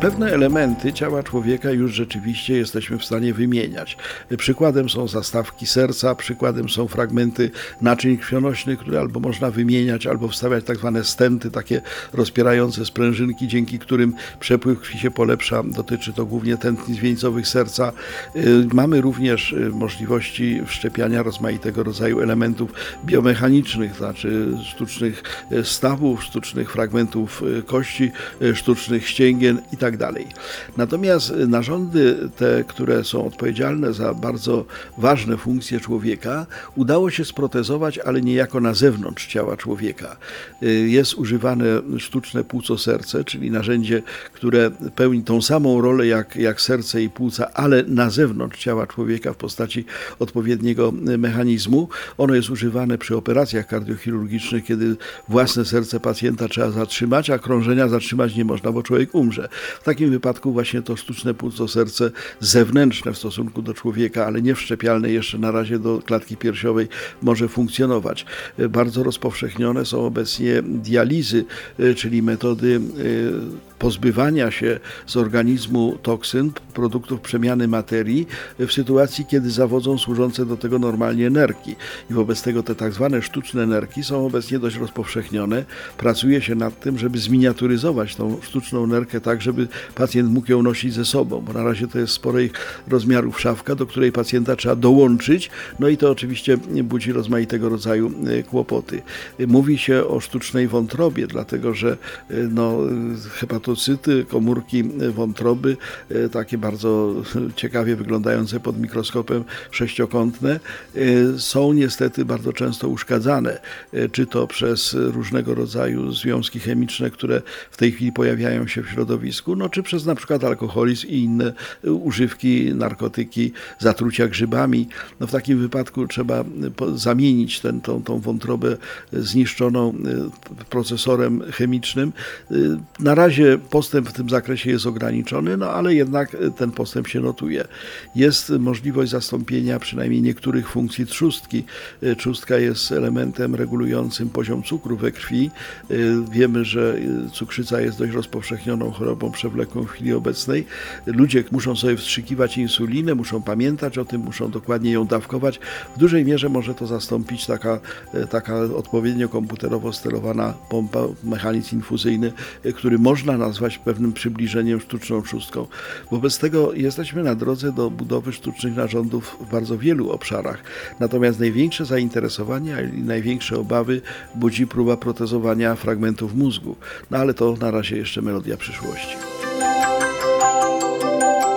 Pewne elementy ciała człowieka już rzeczywiście jesteśmy w stanie wymieniać. Przykładem są zastawki serca, przykładem są fragmenty naczyń krwionośnych, które albo można wymieniać, albo wstawiać tak zwane stenty, takie rozpierające sprężynki, dzięki którym przepływ krwi się polepsza. Dotyczy to głównie tętnic wieńcowych serca. Y, mamy również y, możliwości wszczepiania rozmaitego rodzaju elementów biomechanicznych, znaczy sztucznych y, stawów, sztucznych fragmentów kości, sztucznych ścięgien itd. Tak dalej. Natomiast narządy te, które są odpowiedzialne za bardzo ważne funkcje człowieka, udało się sprotezować, ale niejako na zewnątrz ciała człowieka. Jest używane sztuczne płuco serce, czyli narzędzie, które pełni tą samą rolę jak, jak serce i płuca, ale na zewnątrz ciała człowieka w postaci odpowiedniego mechanizmu. Ono jest używane przy operacjach kardiochirurgicznych, kiedy własne serce pacjenta trzeba zatrzymać, a krążenia zatrzymać nie można, bo człowiek umrze. W takim wypadku właśnie to sztuczne płuco serce zewnętrzne w stosunku do człowieka, ale nie wszczepialne jeszcze na razie do klatki piersiowej może funkcjonować. Bardzo rozpowszechnione są obecnie dializy, czyli metody pozbywania się z organizmu toksyn, produktów przemiany materii w sytuacji, kiedy zawodzą służące do tego normalnie nerki. I wobec tego te tak zwane sztuczne nerki są obecnie dość rozpowszechnione. Pracuje się nad tym, żeby zminiaturyzować tą sztuczną nerkę tak, żeby pacjent mógł ją nosić ze sobą, bo na razie to jest sporej rozmiarów szafka, do której pacjenta trzeba dołączyć, no i to oczywiście budzi rozmaitego rodzaju e, kłopoty. Mówi się o sztucznej wątrobie, dlatego że e, no, hepatocyty komórki wątroby, e, takie bardzo ciekawie wyglądające pod mikroskopem sześciokątne, są niestety bardzo często uszkadzane, czy to przez różnego rodzaju związki chemiczne, które w tej chwili pojawiają się w środowisku, no czy przez na przykład alkoholizm i inne używki, narkotyki, zatrucia grzybami. No w takim wypadku trzeba zamienić ten, tą, tą wątrobę zniszczoną procesorem chemicznym. Na razie postęp w tym zakresie jest ograniczony, no ale jednak ten postęp się notuje. Jest możliwość zastąpienia przynajmniej niektórych funkcji trzustki. Trzustka jest elementem regulującym poziom cukru we krwi. Wiemy, że cukrzyca jest dość rozpowszechnioną chorobą przewlekłą w chwili obecnej. Ludzie muszą sobie wstrzykiwać insulinę, muszą pamiętać o tym, muszą dokładnie ją dawkować. W dużej mierze może to zastąpić taka, taka odpowiednio komputerowo sterowana pompa, mechanizm infuzyjny, który można nazwać nazwać pewnym przybliżeniem sztuczną szóstką. Wobec tego jesteśmy na drodze do budowy sztucznych narządów w bardzo wielu obszarach. Natomiast największe zainteresowanie i największe obawy budzi próba protezowania fragmentów mózgu. No ale to na razie jeszcze melodia przyszłości. Música